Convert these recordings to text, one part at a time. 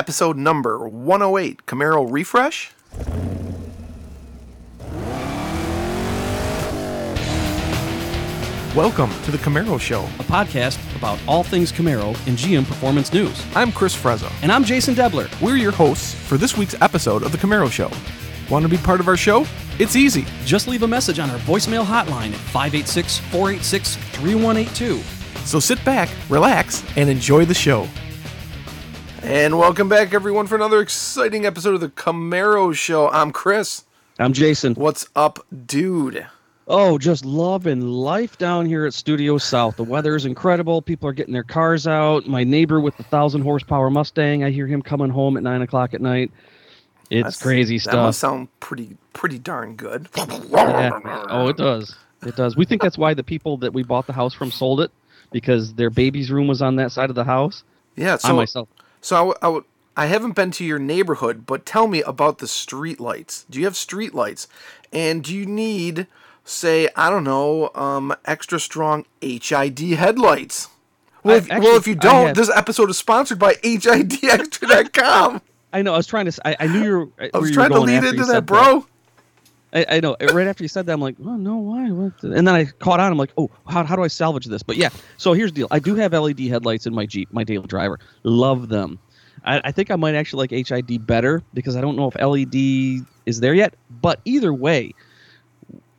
episode number 108 Camaro Refresh. Welcome to the Camaro Show. a podcast about all things Camaro and GM Performance News. I'm Chris Frezzo. And I'm Jason Debler. We're your hosts for this week's episode of the Camaro Show. Want to be part of our show? It's easy. Just leave a message on our voicemail hotline at 586 486 3182. So sit back, relax, and enjoy the show. And welcome back, everyone, for another exciting episode of the Camaro Show. I'm Chris. I'm Jason. What's up, dude? Oh, just loving life down here at Studio South. The weather is incredible. People are getting their cars out. My neighbor with the thousand horsepower Mustang, I hear him coming home at nine o'clock at night. It's That's- crazy That must stuff. sound pretty, pretty darn good. Yeah. Oh, it does. It does. We think that's why the people that we bought the house from sold it because their baby's room was on that side of the house. Yeah. I So, myself so I, w- I, w- I haven't been to your neighborhood, but tell me about the street lights. Do you have street lights? And do you need, say, I don't know, um, extra strong HID headlights? Well, if, well, if you don't, this episode is sponsored by HIDextra.com. I know. I was trying to. I knew you were. I was trying to lead into that, bro. I, I know. Right after you said that, I'm like, oh no, why? What? the-" And then I caught on. I'm like, oh, how, how do I salvage this? But yeah. So here's the deal. I do have LED headlights in my Jeep, my daily driver. Love them. I, I think I might actually like HID better because I don't know if LED is there yet. But either way,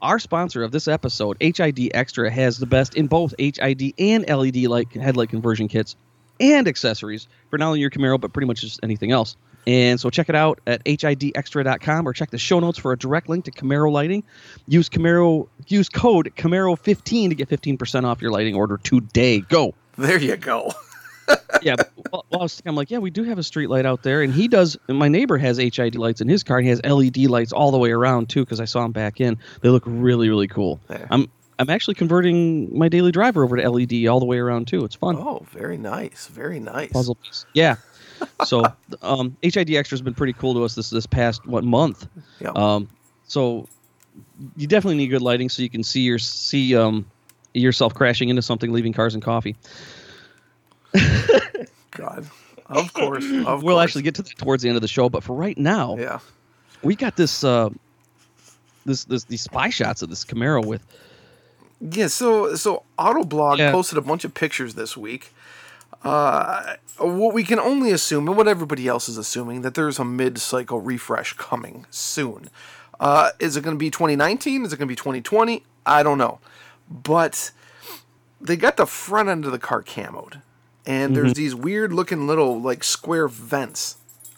our sponsor of this episode, HID Extra, has the best in both HID and LED light headlight conversion kits and accessories for not only your Camaro but pretty much just anything else. And so check it out at hidextra.com or check the show notes for a direct link to Camaro lighting. Use Camaro use code Camaro15 to get 15% off your lighting order today. Go. There you go. Yeah, well, I was, I'm like, yeah, we do have a street light out there, and he does. And my neighbor has HID lights in his car. And he has LED lights all the way around too, because I saw him back in. They look really, really cool. There. I'm I'm actually converting my daily driver over to LED all the way around too. It's fun. Oh, very nice. Very nice. Puzzle piece. Yeah. So um, HID Extra has been pretty cool to us this this past what month. Yeah. Um, so you definitely need good lighting so you can see your see um yourself crashing into something, leaving cars and coffee. God. Of course. Of we'll course. actually get to that towards the end of the show, but for right now, Yeah. we got this uh this this these spy shots of this Camaro with Yeah, so so Autoblog Yeah. posted a bunch of pictures this week. Uh, what we can only assume, and what everybody else is assuming, that there's a mid-cycle refresh coming soon. Uh, is it going to be 2019? Is it going to be 2020? I don't know, but they got the front end of the car camoed, and there's these weird-looking little like square vents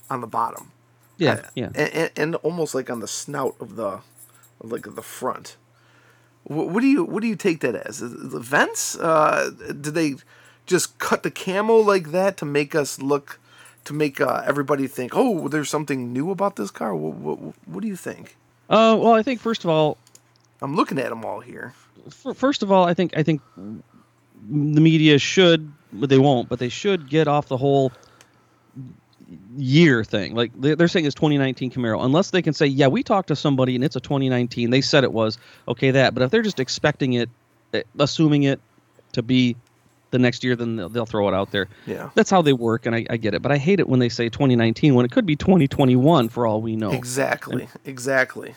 on the bottom. yeah yeah and, and, and almost like on the snout of the like the front what, what do you what do you take that as the vents uh did they just cut the camo like that to make us look to make uh, everybody think oh there's something new about this car. What, what, what do you think? Uh, well, I think first of all, i'm looking at them all here. First of all, I think I think the media should, but they won't, but they should get off the whole year thing. Like they- they're saying it's 2019 Camaro, unless they can say, yeah, we talked to somebody and it's a 2019. They said it was okay that, but if they're just expecting it, eh, assuming it to be the next year, then they'll, they'll throw it out there. yeah That's how they work, and I, I get it. But I hate it when they say 2019 when it could be 2021 for all we know. exactly exactly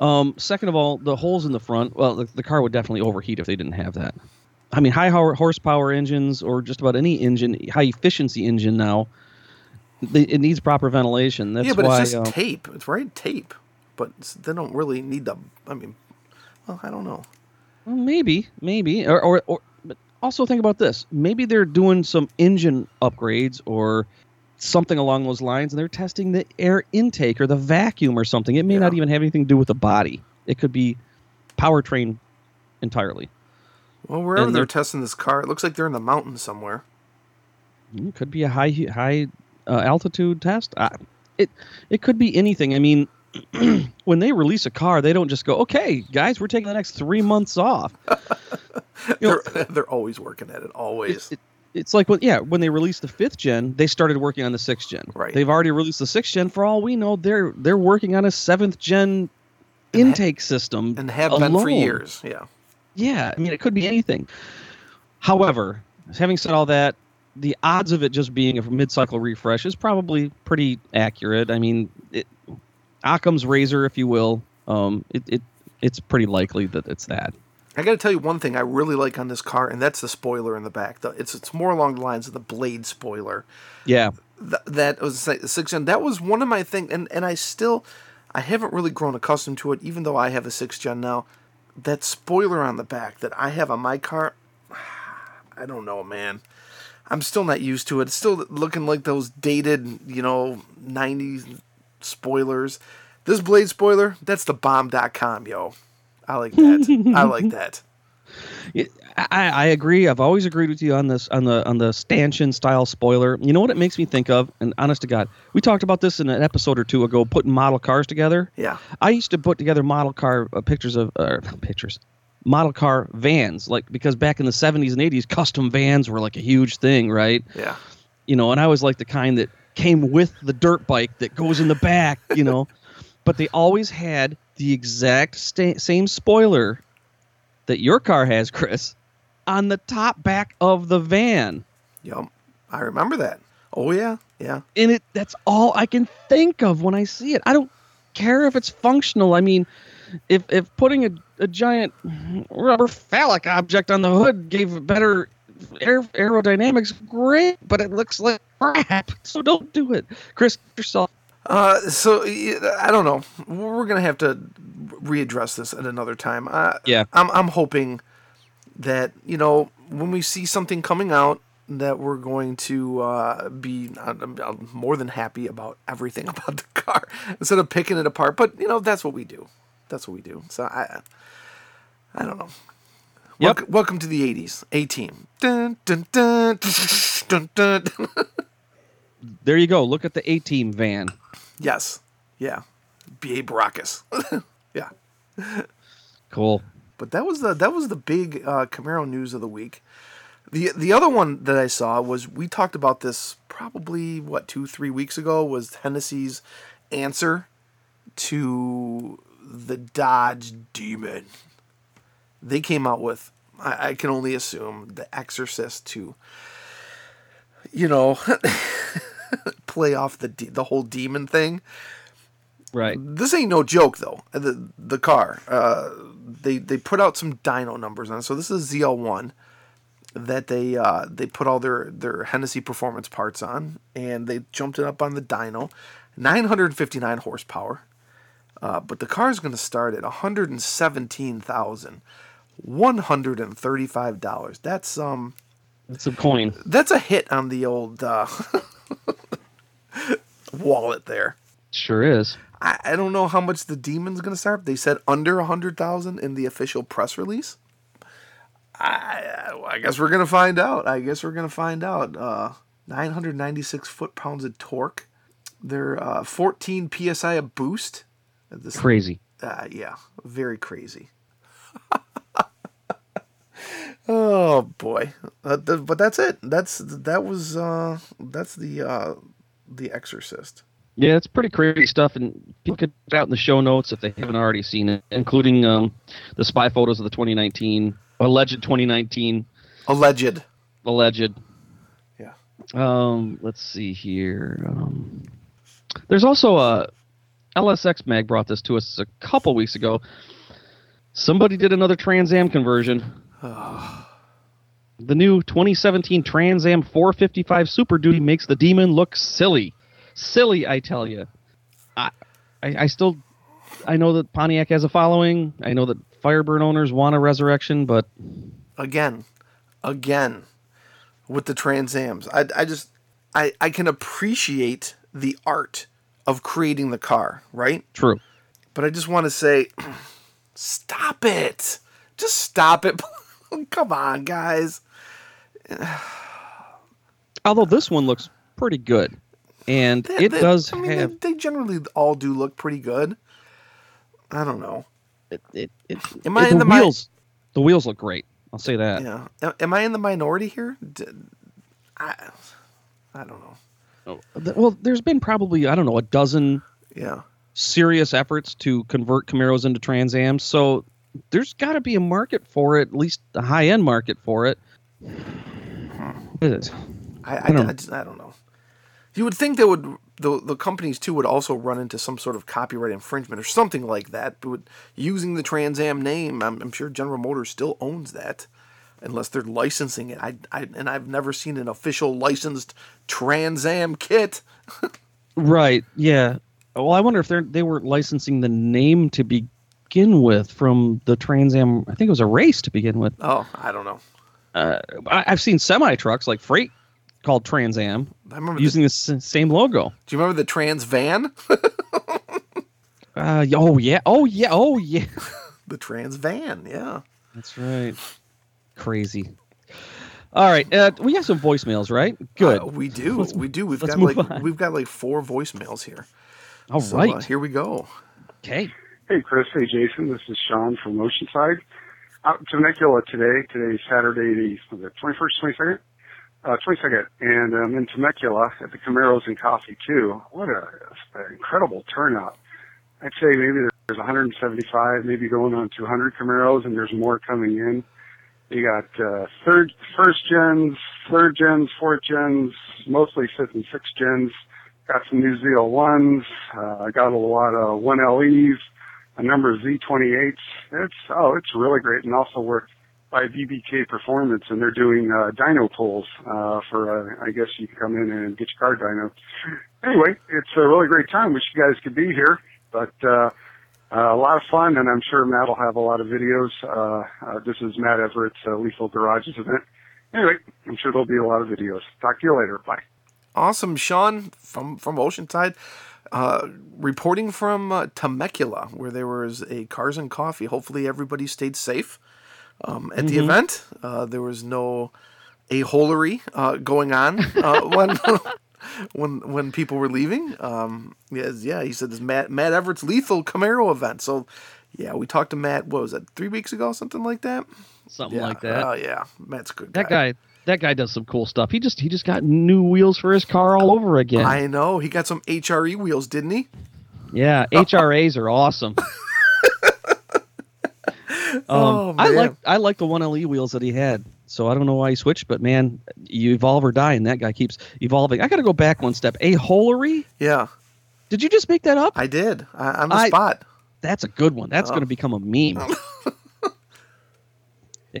Um, second of all, the holes in the front. Well, the, the car would definitely overheat if they didn't have that. I mean, high horsepower engines or just about any engine, high efficiency engine now, they, it needs proper ventilation. That's yeah but why. it's just uh, tape it's right tape but they don't really need the i mean well i don't know well, maybe, maybe, or, or or also think about this. Maybe they're doing some engine upgrades or something along those lines, and they're testing the air intake or the vacuum or something. It may not even have anything to do with the body. It could be powertrain entirely. well wherever they're, they're- testing this car it looks like they're in the mountains somewhere It could be a high high uh, altitude test. I, it it could be anything. I mean, when they release a car, they don't just go, "Okay, guys, we're taking the next three months off." Know, they're, they're always working at it always it- it's like when yeah, when they released the fifth gen, they started working on the sixth gen. Right. They've already released the sixth gen. For all we know, they're they're working on a seventh gen intake system and have been for years. Yeah. Yeah, I mean, it could be anything. However, having said all that, the odds of it just being a mid-cycle refresh is probably pretty accurate. I mean, it, Occam's razor, if you will. Um, it, it it's pretty likely that it's that. I got to tell you one thing I really like on this car, and that's the spoiler in the back. It's it's more along the lines of the blade spoiler. Yeah, Th- that was the six gen. That was one of my things, and and I still, I haven't really grown accustomed to it, even though I have a six gen now. That spoiler on the back that I have on my car, I don't know, man. I'm still not used to it. It's still looking like those dated, you know, 90s spoilers. This blade spoiler, that's the bomb.com, yo. I like that. I like that. It- I, I agree. I've always agreed with you on this on the on the stanchion style spoiler. You know what it makes me think of? And honest to God, we talked about this in an episode or two ago, putting model cars together. Yeah. I used to put together model car uh, pictures of uh, pictures, model car vans, like because back in the '70s and '80s, custom vans were like a huge thing, right? Yeah. You know, and I was like the kind that came with the dirt bike that goes in the back, you know, but they always had the exact sta- same spoiler that your car has, Chris, on the top back of the van. Yep. I remember that. Oh yeah. Yeah. and it that's all I can think of when I see it. I don't care if it's functional. I mean, if if putting a, a giant rubber phallic object on the hood gave better air, aerodynamics, great, but it looks like crap. So don't do it, Chris. Yourself. Uh, so I don't know. We're gonna have to readdress this at another time. Uh, Yeah. I'm I'm hoping that you know when we see something coming out that we're going to uh, be I'm, I'm more than happy about everything about the car instead of picking it apart. But you know that's what we do. That's what we do. So I I don't know. Yep. Welcome, welcome to the '80s. A team. Dun, dun, dun, dun, dun, dun. There you go. Look at the A Team van. Yes. Yeah. B.A. Baracus. yeah. Cool. But that was the that was the big uh, Camaro news of the week. The the other one that I saw was we talked about this probably what two three weeks ago was Hennessy's answer to the Dodge Demon. They came out with I, I can only assume the Exorcist to you know play off the de- the whole demon thing Right. this ain't no joke though. The the car, uh, they they put out some dyno numbers on. it. So this is ZL1 that they uh, they put all their their Hennessy performance parts on, and they jumped it up on the dyno, 959 horsepower. Uh, but the car is going to start at 117,000. $135. That's um It's a coin. that's a hit on the old uh, wallet there. Sure is. I, I don't know how much the demon's gonna start. They said under a hundred thousand in the official press release. I, I guess we're gonna find out. I guess we're gonna find out. Uh, 996 foot pounds of torque. They're uh, 14 psi of boost. This, Crazy. uh, yeah, very crazy. oh boy, uh, th- but that's it. That's that was uh, that's the uh, the Exorcist. Yeah, it's pretty crazy stuff, and people can check out in the show notes if they haven't already seen it, including um, the spy photos of the 2019 alleged 2019 Alleged. alleged. Yeah. Um, let's see here. Um, there's also a LSX mag brought this to us a couple weeks ago. Somebody did another Trans Am conversion. The new 2017 Trans Am 455 Super Duty makes the Demon look silly. Silly, I tell you. I, I, I still, I know that Pontiac has a following. I know that Firebird owners want a resurrection, but again, again, with the Trans Ams. I, I just, I, I can appreciate the art of creating the car, right? true. But I just want to say, stop it. Just stop it. Come on, guys. Although this one looks pretty good, and They- it they- does I mean, have They, they generally all do look pretty good. I don't know. it. it, it Am I the in the mi- wheels? the wheels look great. I'll say that. Yeah. Am- Am I in the minority here? I, I don't know. Oh, th- Well, there's been probably I don't know a dozen Yeah. serious efforts to convert Camaros into Trans Ams, so there's got to be a market for it, at least a high end market for it. Is it? I, I, I don't- I just- I don't know. You would think they would the the companies too would also run into some sort of copyright infringement or something like that. But using the Trans Am name, I'm, I'm sure General Motors still owns that, unless they're licensing it. I, I and I've never seen an official licensed Trans Am kit. Right. Yeah. Well, I wonder if they they weren't licensing the name to begin with from the Trans Am. I think it was a race to begin with. Oh, I don't know. Uh, I, I've seen semi trucks like freight called Trans Am I remember. using the s- same logo. do you remember the Trans Van? Uh, oh yeah. Oh yeah. Oh yeah. the Trans Van, yeah. That's right. Crazy. All right. Uh, we got some voicemails, right? Good. Uh, we do. Let's- we do. We've let's got move like on. we've got like four voicemails here. All So, right. uh, here we go. okay. Hey, Chris. Hey, Jason. This is Sean from Oceanside. Out in Temecula today. Today's Saturday, the it 21st, 22nd? Uh, 22nd. And I'm in Temecula at the Camaros and Coffee, too. What a, an incredible turnout. I'd say maybe there's 175, maybe going on 200 Camaros, and there's more coming in. You got uh, third, first gens, third gens, fourth gens, mostly fifth and sixth gens. Got some new ZL1s. Uh, I got a lot of 1LEs, a number of Z28s. It's oh, it's really great, and also worked by BBK Performance, and they're doing uh, dyno pulls uh, for. Uh, I guess you can come in and get your car dyno. Anyway, it's a really great time. Wish you guys could be here, but. Uh, uh, a lot of fun, and I'm sure Matt will have a lot of videos. Uh, uh, this is Matt Everett's uh, Lethal Garages event. Anyway, I'm sure there'll be a lot of videos. Talk to you later. Bye. Awesome, Sean from from Oceanside, uh, reporting from uh, Temecula, where there was a cars and coffee. Hopefully, everybody stayed safe um, at the event. Uh, there was no a holery uh, going on uh, when when when people were leaving. Um, yes, yeah, he said this Matt Matt Everett's lethal Camaro event. So, yeah, we talked to Matt. What was that? Three weeks ago, something like that. Something Yeah. like that. Oh yeah, Matt's good. that guy. That guy does some cool stuff. He just he just got new wheels for his car all over again. I know he got some HRE wheels, didn't he? Yeah, HREs are awesome. um, Oh, I like I like the one LE wheels that he had. So I don't know why he switched, but man, you evolve or die, and that guy keeps evolving. I got to go back one step. A holery? Yeah, Did you just make that up? I did. I, on the I- spot. That's a good one. That's Oh. going to become a meme.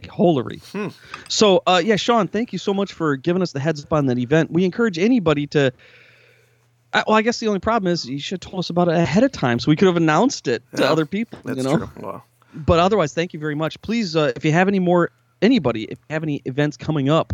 holery. Hmm. So uh, yeah, Sean, thank you so much for giving us the heads up on that event. We encourage anybody to. I, well, I guess the only problem is you should have told us about it ahead of time, so we could have announced it to other people. That's you know. true. Well, but otherwise, thank you very much. Please, uh, if you have any more, anybody, if you have any events coming up,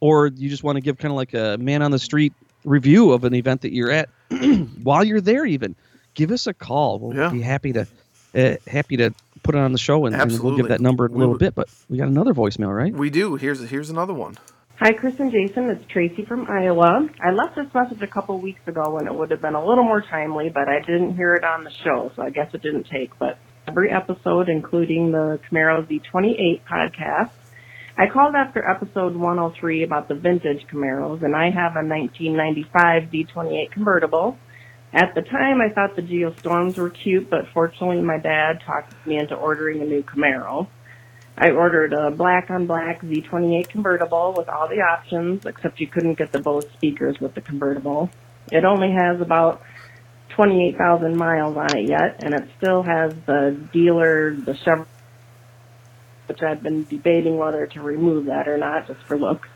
or you just want to give kind of like a man on the street review of an event that you're at while you're there, even give us a call. We'll Yeah. be happy to uh, happy to put it on the show, and, and we'll give that number in a We little would- bit. But we got another voicemail, right? we do. Here's here's another one. Hi, Chris and Jason. It's Tracy from Iowa. I left this message a couple weeks ago when it would have been a little more timely, but I didn't hear it on the show, so I guess it didn't take. But every episode, including the Camaro Z28 podcast, I called after episode 103 about the vintage Camaros, and I have a 1995 Z28 convertible. At the time, I thought the Geostorms were cute, but fortunately, my dad talked me into ordering a new Camaro. I ordered a black on black Z28 convertible with all the options, except you couldn't get the Bose speakers with the convertible. It only has about 28,000 miles on it yet, and it still has the dealer, the Chevrolet, which I've been debating whether to remove that or not, just for looks.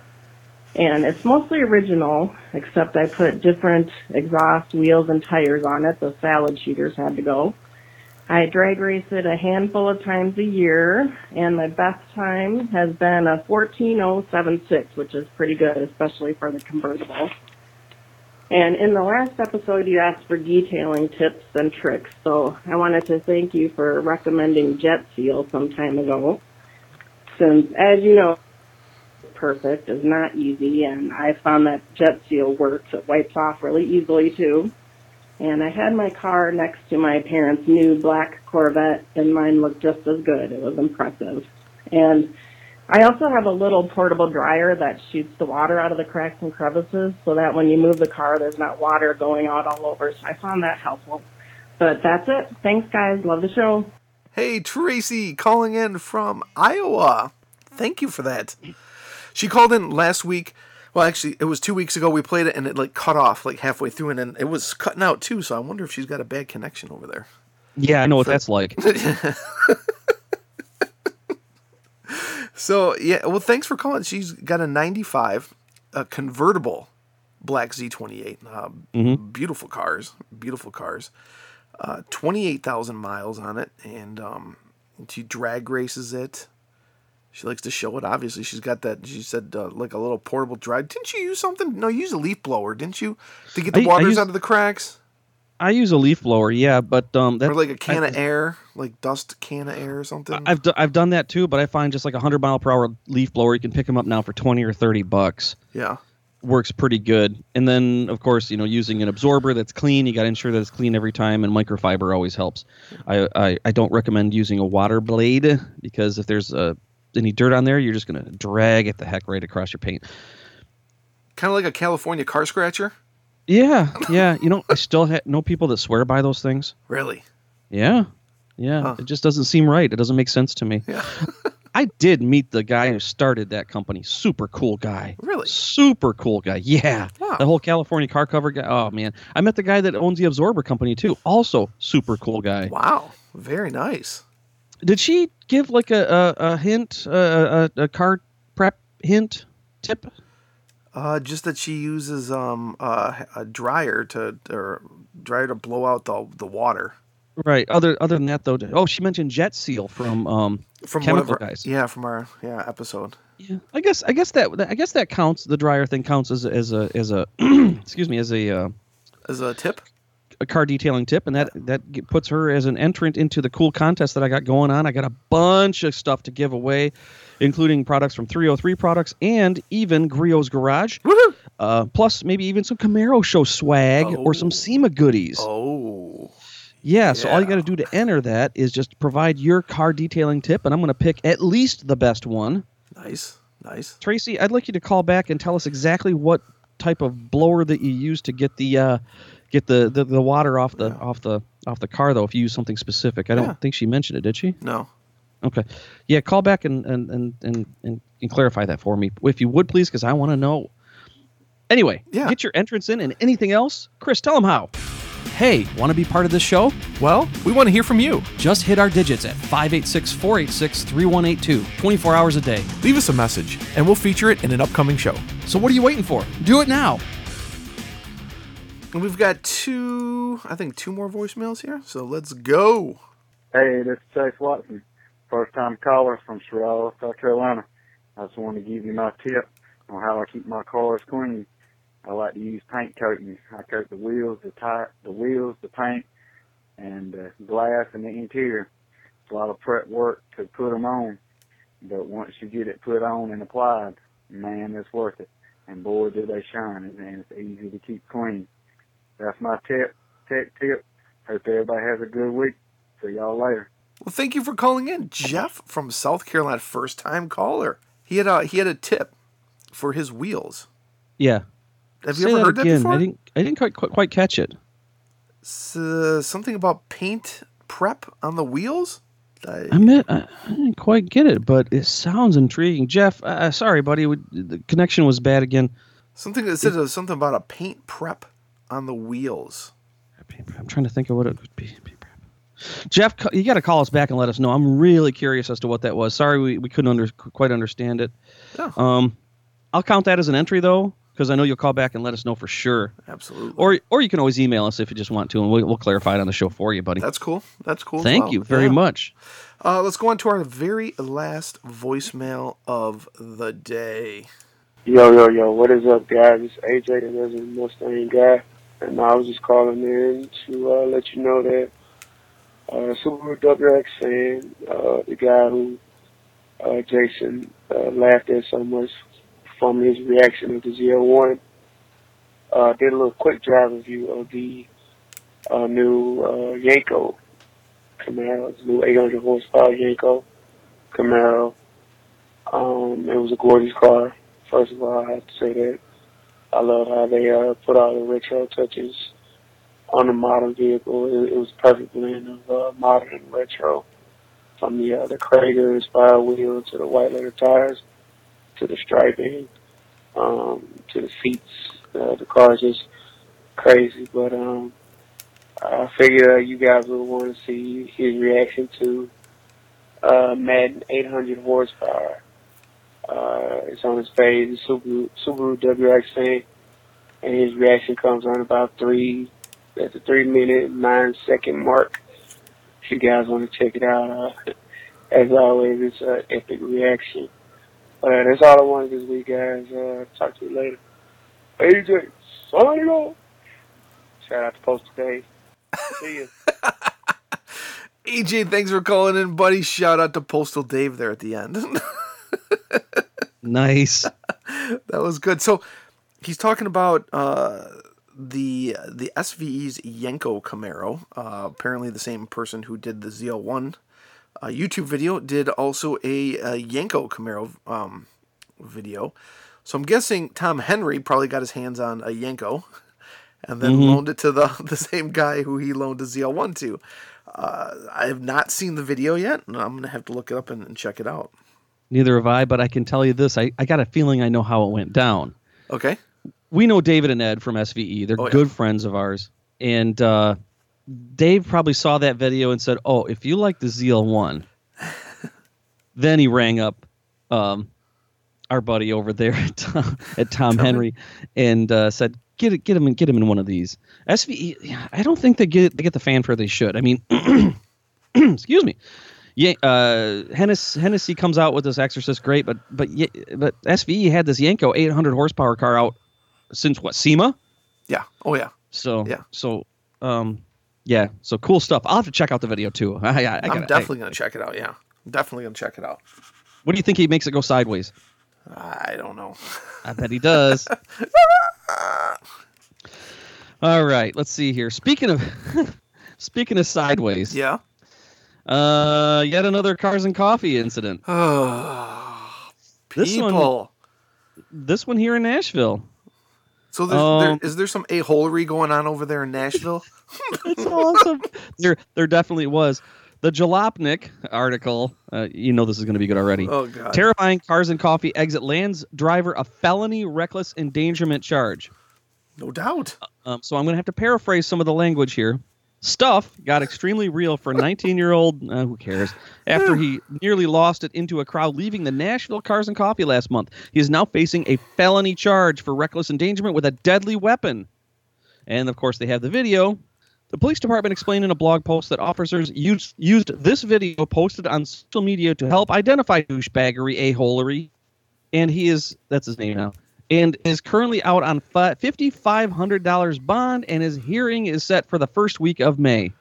And it's mostly original, except I put different exhaust wheels and tires on it. The salad shooters had to go. I drag race it a handful of times a year, and my best time has been a 14076, which is pretty good, especially for the convertible. And in the last episode, you asked for detailing tips and tricks, so I wanted to thank you for recommending Jet Seal some time ago. Since, as you know, perfect is not easy, and I found that Jet Seal works. It wipes off really easily too and I had my car next to my parents' new black Corvette, and mine looked just as good. It was impressive. And I also have a little portable dryer that shoots the water out of the cracks and crevices so that when you move the car, there's not water going out all over. So I found that helpful. But that's it. Thanks, guys. Love the show. Hey, Tracy, calling in from Iowa. Thank you for that. She called in last week. Well, actually, it was two weeks ago we played it, and it like cut off like halfway through, and then it was cutting out too. So I wonder if she's got a bad connection over there. Yeah, I know what that's like. So yeah, well, thanks for calling. She's got a '95, a convertible black Z28. Uh, Mm-hmm. Beautiful cars, beautiful cars. Uh, Twenty-eight thousand miles on it, and um, she drag races it. She likes to show it. Obviously, she's got that. She said uh, like a little portable drag. Didn't you use something? No, you used a leaf blower, didn't you, to get the I- I waters out of the cracks, I use a leaf blower, yeah, but um, that or like a can I- of air, like dust can of air or something. I've do, I've done that too, but I find just like a hundred mile per hour leaf blower, you can pick them up now for twenty or thirty bucks. yeah. Works pretty good. And then of course, you know, using an absorber that's clean, you got to ensure that it's clean every time, and microfiber always helps. I, I I don't recommend using a water blade because if there's uh, any dirt on there, you're just gonna drag it the heck right across your paint. Kind of like a California car scratcher. Yeah, yeah. You know, I still ha- know people that swear by those things. Really? Yeah. Yeah. Huh. It just doesn't seem right. It doesn't make sense to me. Yeah. I did meet the guy who started that company. Super cool guy. Really? Super cool guy. Yeah. Wow. The whole California car cover guy. Oh man. I met the guy that owns the absorber company too. Also super cool guy. Wow. Very nice. Did she give like a a, a hint, uh, a, a car prep hint tip? Uh, just that she uses um uh, a dryer to or dryer to blow out the the water Right. Other other than that though. Oh, she mentioned Jet Seal from um from Chemical one of our, guys. Yeah, from our yeah episode. Yeah, I guess I guess that I guess that counts. The dryer thing counts as a, as a as a excuse me as a uh, As a tip. A car detailing tip, and that that puts her as an entrant into the cool contest that I got going on. I got a bunch of stuff to give away, including products from 303 Products and even Griot's Garage, uh, plus maybe even some Camaro Show swag Oh. or some SEMA goodies. Oh, Yeah, so all you got to do to enter that is just provide your car detailing tip, and I'm going to pick at least the best one. nice, nice. Tracy, I'd like you to call back and tell us exactly what type of blower that you use to get the uh, get the, the, the water off the off the off the car though. If you use something specific, I don't Yeah. think she mentioned it, did she? No, Okay, yeah, call back and and and and, and, and clarify that for me if you would please, because I want to know. Anyway, Yeah. get your entrance in and anything else, Chris, tell them how. Hey, want to be part of this show? Well, we want to hear from you. Just hit our digits at 586 486 3182, 24 hours a day. Leave us a message, and we'll feature it in an upcoming show. So what are you waiting for? Do it now. We've got two. I think two more voicemails here. So let's go. Hey, this is Chase Watson, first time caller from Charlotte, South Carolina. I just want to give you my tip on how I keep my cars clean. I like to use paint coating. I coat the wheels, the tire, the wheels, the paint, and the glass and the interior. It's a lot of prep work to put them on, but once you get it put on and applied, man, it's worth it. And boy, do they shine, and it's easy to keep clean. That's my tip, tech tip. Hope everybody has a good week. See y'all later. Well, thank you for calling in, Jeff from South Carolina, first time caller. He had a he had a tip for his wheels. Yeah, Have you Say ever that heard again. that before? I didn't I didn't quite quite, quite catch it. S- uh, something about paint prep on the wheels. I- I meant I, I didn't quite get it, but it sounds intriguing. Jeff, uh, sorry, buddy, we, the connection was bad again. something that said uh, something about a paint prep on the wheels. I'm trying to think of what it would be. Jeff, you got to call us back and let us know. I'm really curious as to what that was. Sorry, we, we couldn't under, quite understand it. Yeah. Um, I'll count that as an entry though, because I know you'll call back and let us know for sure. Absolutely. Or or you can always email us if you just want to, and we'll, we'll clarify it on the show for you, buddy. That's cool. That's cool. Thank well. you very Yeah. much. Uh, let's go on to our very last voicemail of the day. Yo, yo, yo, what is up, guys? It's AJ, the resident Mustang guy, and I was just calling in to uh, let you know that uh, Subaru WRX fan, uh, the guy who uh, Jason uh, laughed at so much from his reaction of the ZL1, uh, did a little quick drive review of the uh, new uh, Yenko Camaro, new 800 horsepower Yenko Camaro. Um, it was a gorgeous car. First of all, I have to say that I love how they uh, put all the retro touches on the modern vehicle. It, it was a perfect blend of uh, modern and retro, from the uh, the Cragar inspired wheels to the white leather tires to the striping. um, to the seats. Uh, the car is just crazy, but um, I figure you guys would want to see his reaction to uh, Madden 800 horsepower. Uh, it's on his page, Subaru, Subaru WRX and his reaction comes on about three, at the three minute, nine second mark. If you guys want to check it out, uh, as always, it's an epic reaction. But uh, that's all I wanted this week, guys. Uh, talk to you later. AJ, signing off. Shout out to Postal Dave. See you. AJ, thanks for calling in, buddy. Shout out to Postal Dave there at the end. Nice. that was good. So he's talking about uh, the the SVE's Yenko Camaro. Uh, apparently, the same person who did the ZL1 uh, YouTube video did also a, a Yenko Camaro um, video. So I'm guessing Tom Henry probably got his hands on a Yenko and then loaned it to the the same guy who he loaned the ZL1 to. Uh, I have not seen the video yet, and I'm gonna have to look it up and, and check it out. Neither have I, but I can tell you this. I, I got a feeling I know how it went down. Okay. we know David and Ed from SVE. They're Oh, yeah. good friends of ours. And uh, Dave probably saw that video and said, "Oh, if you like the ZL1," then he rang up um, our buddy over there at Tom, at Tom Henry and uh, said, "Get it, get him, in, get him in one of these." SVE. I don't think they get they get the fanfare they should. I mean, excuse me. Yeah, uh, Hennessy, Hennessy comes out with this Exorcist, great, but but yeah, but SVE had this Yenko 800 horsepower car out since what SEMA? Yeah. Oh yeah. So Yeah. so um yeah, so cool stuff. I'll have to check out the video too. I, I, I I'm gotta- definitely gonna check it out. Yeah. I'm definitely gonna check it out. What do you think he makes it go sideways? I don't know. I bet he does. All right, let's see here. Speaking of speaking of sideways, Yeah. Uh, yet another cars and coffee incident. Oh, This one- This one here in Nashville. So there's, Um, there, is there some a holery going on over there in Nashville? It's awesome. there, there definitely was. The Jalopnik article. Uh, you know this is going to be good already. Oh god. Terrifying cars and coffee exit lands driver a felony reckless endangerment charge. no doubt. Um, so I'm going to have to paraphrase some of the language here. Stuff got extremely real for a 19 year old. Uh, who cares? After he nearly lost it into a crowd leaving the Nashville Cars and Coffee last month, he is now facing a felony charge for reckless endangerment with a deadly weapon. And of course, they have the video. The police department explained in a blog post that officers used, used this video posted on social media to help identify douchebaggery, a holery, and he is that's his name now, and is currently out on $5,500 bond, and his hearing is set for the first week of May.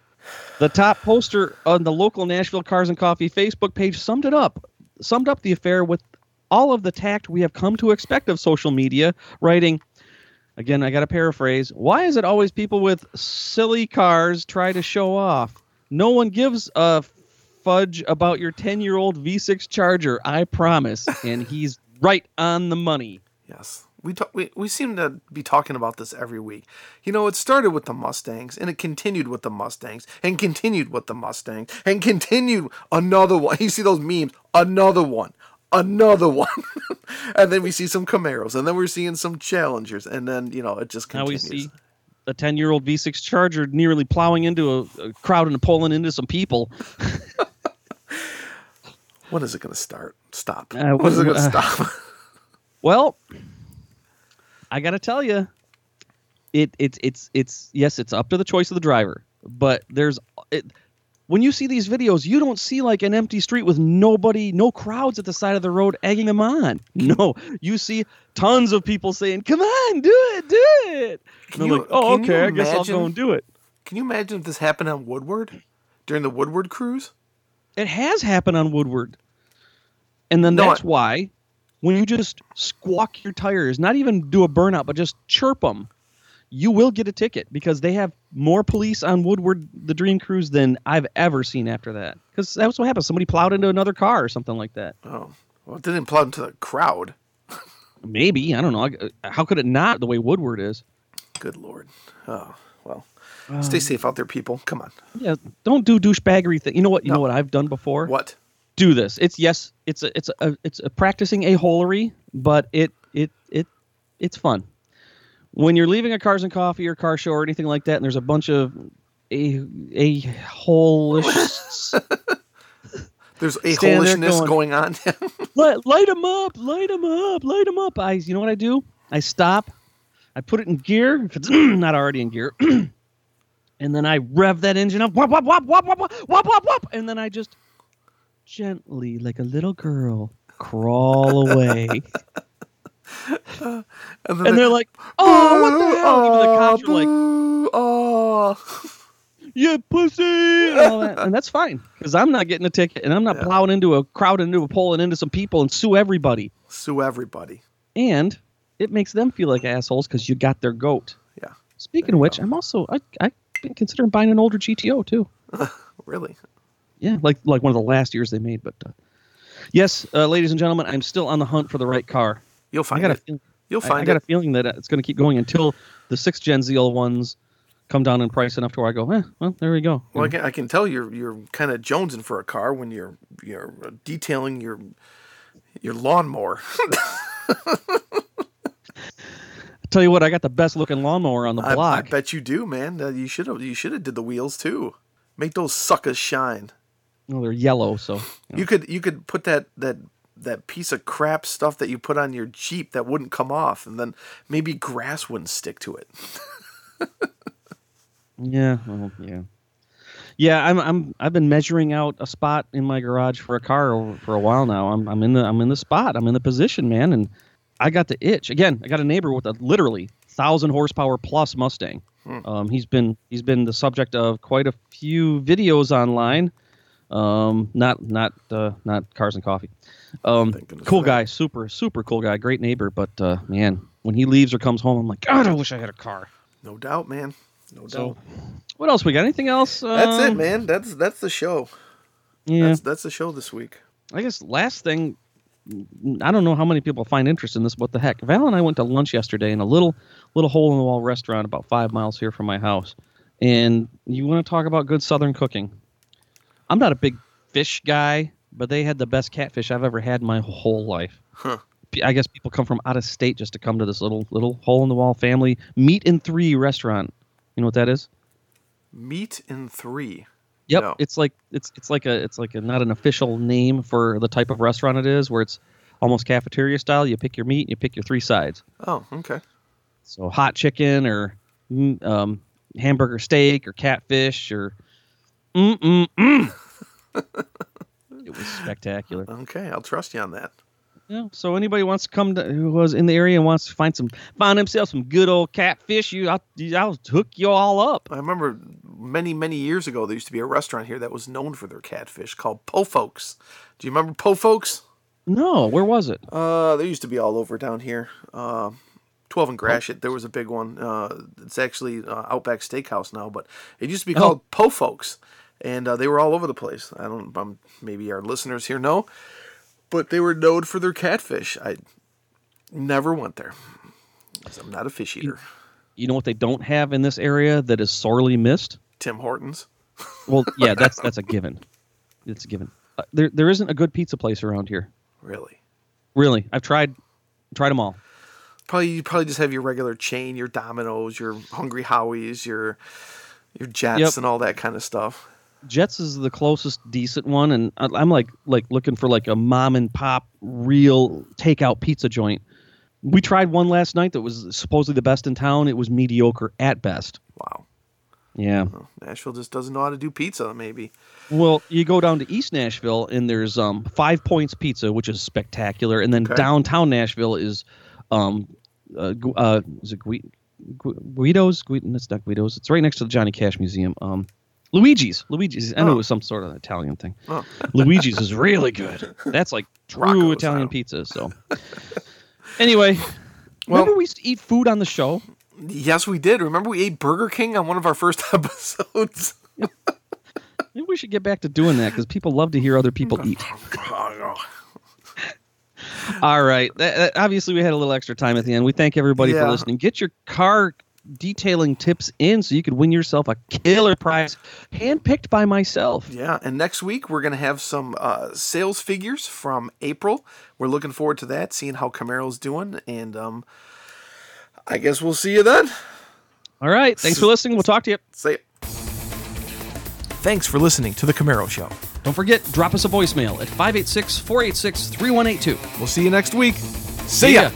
The top poster on the local Nashville Cars and Coffee Facebook page summed it up, summed up the affair with all of the tact we have come to expect of social media, writing, again, I got to paraphrase, why is it always people with silly cars try to show off? No one gives a fudge about your 10 year old V6 Charger, I promise. And he's right on the money. Yes. We, talk, we we seem to be talking about this every week. You know, it started with the Mustangs and it continued with the Mustangs and continued with the Mustangs and continued another one. You see those memes, another one, another one. and then we see some Camaros and then we're seeing some Challengers and then, you know, it just continues. Now we see a 10 year old V6 Charger nearly plowing into a, a crowd and pulling into some people. When is it going to start? Stop. Uh, when is it going to uh, stop? Well, I got to tell you, it it's it's it's yes, it's up to the choice of the driver, but there's it, when you see these videos, you don't see like an empty street with nobody, no crowds at the side of the road egging them on. No, you see tons of people saying, "Come on, do it, do it." Can And I'm you- like, "Oh, okay, I guess I'll go and do it." Can you imagine if this happened on Woodward during the Woodward cruise? It has happened on Woodward. And then No, that's I- why when you just squawk your tires, not even do a burnout, but just chirp them, you will get a ticket because they have more police on Woodward, the Dream Cruise, than I've ever seen after that. Because that's what happened. Somebody plowed into another car or something like that. Oh, well, it didn't plow into the crowd. Maybe. I don't know. How could it not the way Woodward is? Good lord. Oh, well. Um, stay safe out there, people. Come on. Yeah, don't do douchebaggery thing. You know what? You No. know what I've done before? What? Do this. It's yes, it's a it's a it's a practicing a holery, but it it it it's fun. When you're leaving a Cars and Coffee or car show or anything like that, and there's a bunch of a a holish There's a Stand holishness going- going on. light, light them up, light them up, light them up. I, you know what I do? I stop, I put it in gear if it's not already in gear, and then I rev that engine up, wop wop wop wop wop wop wop wop wop, and then I just gently, like a little girl, crawl away. and and they're like, "Oh, what the hell?" Even the cops are like, boo, oh. "You pussy," and, all that. and that's fine because I'm not getting a ticket, and I'm not Yeah. plowing into a crowd, into a pole, and into some people and sue everybody. Sue everybody. and it makes them feel like assholes because you got their goat. Yeah. Speaking of which, go. I'm also I I've been considering buying an older GTO too. Really? Yeah, like like one of the last years they made. But uh, yes, uh, ladies and gentlemen, I'm still on the hunt for the right car. You'll find I got a it. feel- You'll I, find I got it. a feeling that uh, it's going to keep going until the sixth gen ZL ones come down in price enough to where I go, eh, well, there we go. Well, I can, I can tell you're you're kind of jonesing for a car when you're you're detailing your your lawnmower. tell you what, I got the best looking lawnmower on the I, I bet you do, man. Uh, you should have you should have did the wheels too. Make those suckers shine. Well, they're yellow, so You could you could put that that that piece of crap stuff that you put on your Jeep that wouldn't come off, and then maybe grass wouldn't stick to it. Yeah, well, yeah, yeah. I'm I'm I've been measuring out a spot in my garage for a car over, for a while now. I'm I'm in the I'm in the spot. I'm in the position, man, and I got the itch again. I got a neighbor with a literally thousand horsepower plus Mustang. Um, he's been he's been the subject of quite a few videos online. Um, not not uh, not cars and coffee. Um, cool that. guy, super super cool guy, great neighbor. But uh, man, when he leaves or comes home, I'm like, God, I wish I had a car. No doubt, man. No So, doubt. what else we got? Anything else? That's it, Um, man. That's that's the show. Yeah, That's that's the show this week. I guess last thing, I don't know how many people find interest in this. What the heck? Val and I went to lunch yesterday in a little little hole in the wall restaurant about five miles here from my house. And you want to talk about good Southern cooking? I'm not a big fish guy, but they had the best catfish I've ever had in my whole life. Huh. I guess people come from out of state just to come to this little little hole in the wall family meat in three restaurant. You know what that is? Meat in three. Yep, No. it's like it's it's like a it's like a not an official name for the type of restaurant it is, where it's almost cafeteria style. You pick your meat, and you pick your three sides. Oh, okay. So hot chicken or mm, um, hamburger steak or catfish or mm mm mm. it was spectacular. Okay, I'll trust you on that. Yeah. So anybody wants to come to who was in the area and wants to find some find themselves some good old catfish, you I'll, I'll hook you all up. I remember many, many years ago, there used to be a restaurant here that was known for their catfish called Po Folks. Do you remember Po Folks? No, where was it? Uh, they used to be all over down here. Uh, 12 and Gratiot, there was a big one. Uh, it's actually uh, Outback Steakhouse now, but it used to be Oh. called Po Folks. And uh, they were all over the place. I don't, um, maybe our listeners here know, but they were known for their catfish. I never went there. I'm not a fish eater. You know what they don't have in this area that is sorely missed? Tim Hortons. Well, yeah, that's that's a given. It's a given. Uh, there there isn't a good pizza place around here. Really? Really, I've tried tried them all. Probably you probably just have your regular chain, your Domino's, your Hungry Howie's, your your Jets, Yep. and all that kind of stuff. Jets is the closest decent one, and I'm like like looking for like a mom and pop real takeout pizza joint. We tried one last night that was supposedly the best in town. It was mediocre at best. Wow, Yeah. Nashville just doesn't know how to do pizza. Maybe. Well, you go down to East Nashville and there's um Five Points Pizza, which is spectacular, and then Okay. downtown Nashville is um uh, uh is it Gui- Guido's? Gui- It's not Guido's. It's right next to the Johnny Cash Museum. Um, Luigi's. Luigi's. I know Oh. it was some sort of Italian thing. Oh. Luigi's is really good. That's like true Italian pizza. So, anyway, Well- remember we used to eat food on the show. Yes, we did. Remember we ate Burger King on one of our first episodes. Maybe we should get back to doing that because people love to hear other people eat. All right. That- that- obviously, we had a little extra time at the end. We thank everybody for listening. Get your car detailing tips in so you could win yourself a killer prize handpicked by myself. Yeah, and next week we're gonna have some uh, sales figures from April. We're looking forward to that, seeing how Camaro's doing, and um, I guess we'll see you then. All right. Thanks for listening. We'll talk to you. See ya. Thanks for listening to The Camaro Show. Don't forget, drop us a voicemail at 586 486 3182. We'll see you next week. See See ya. ya.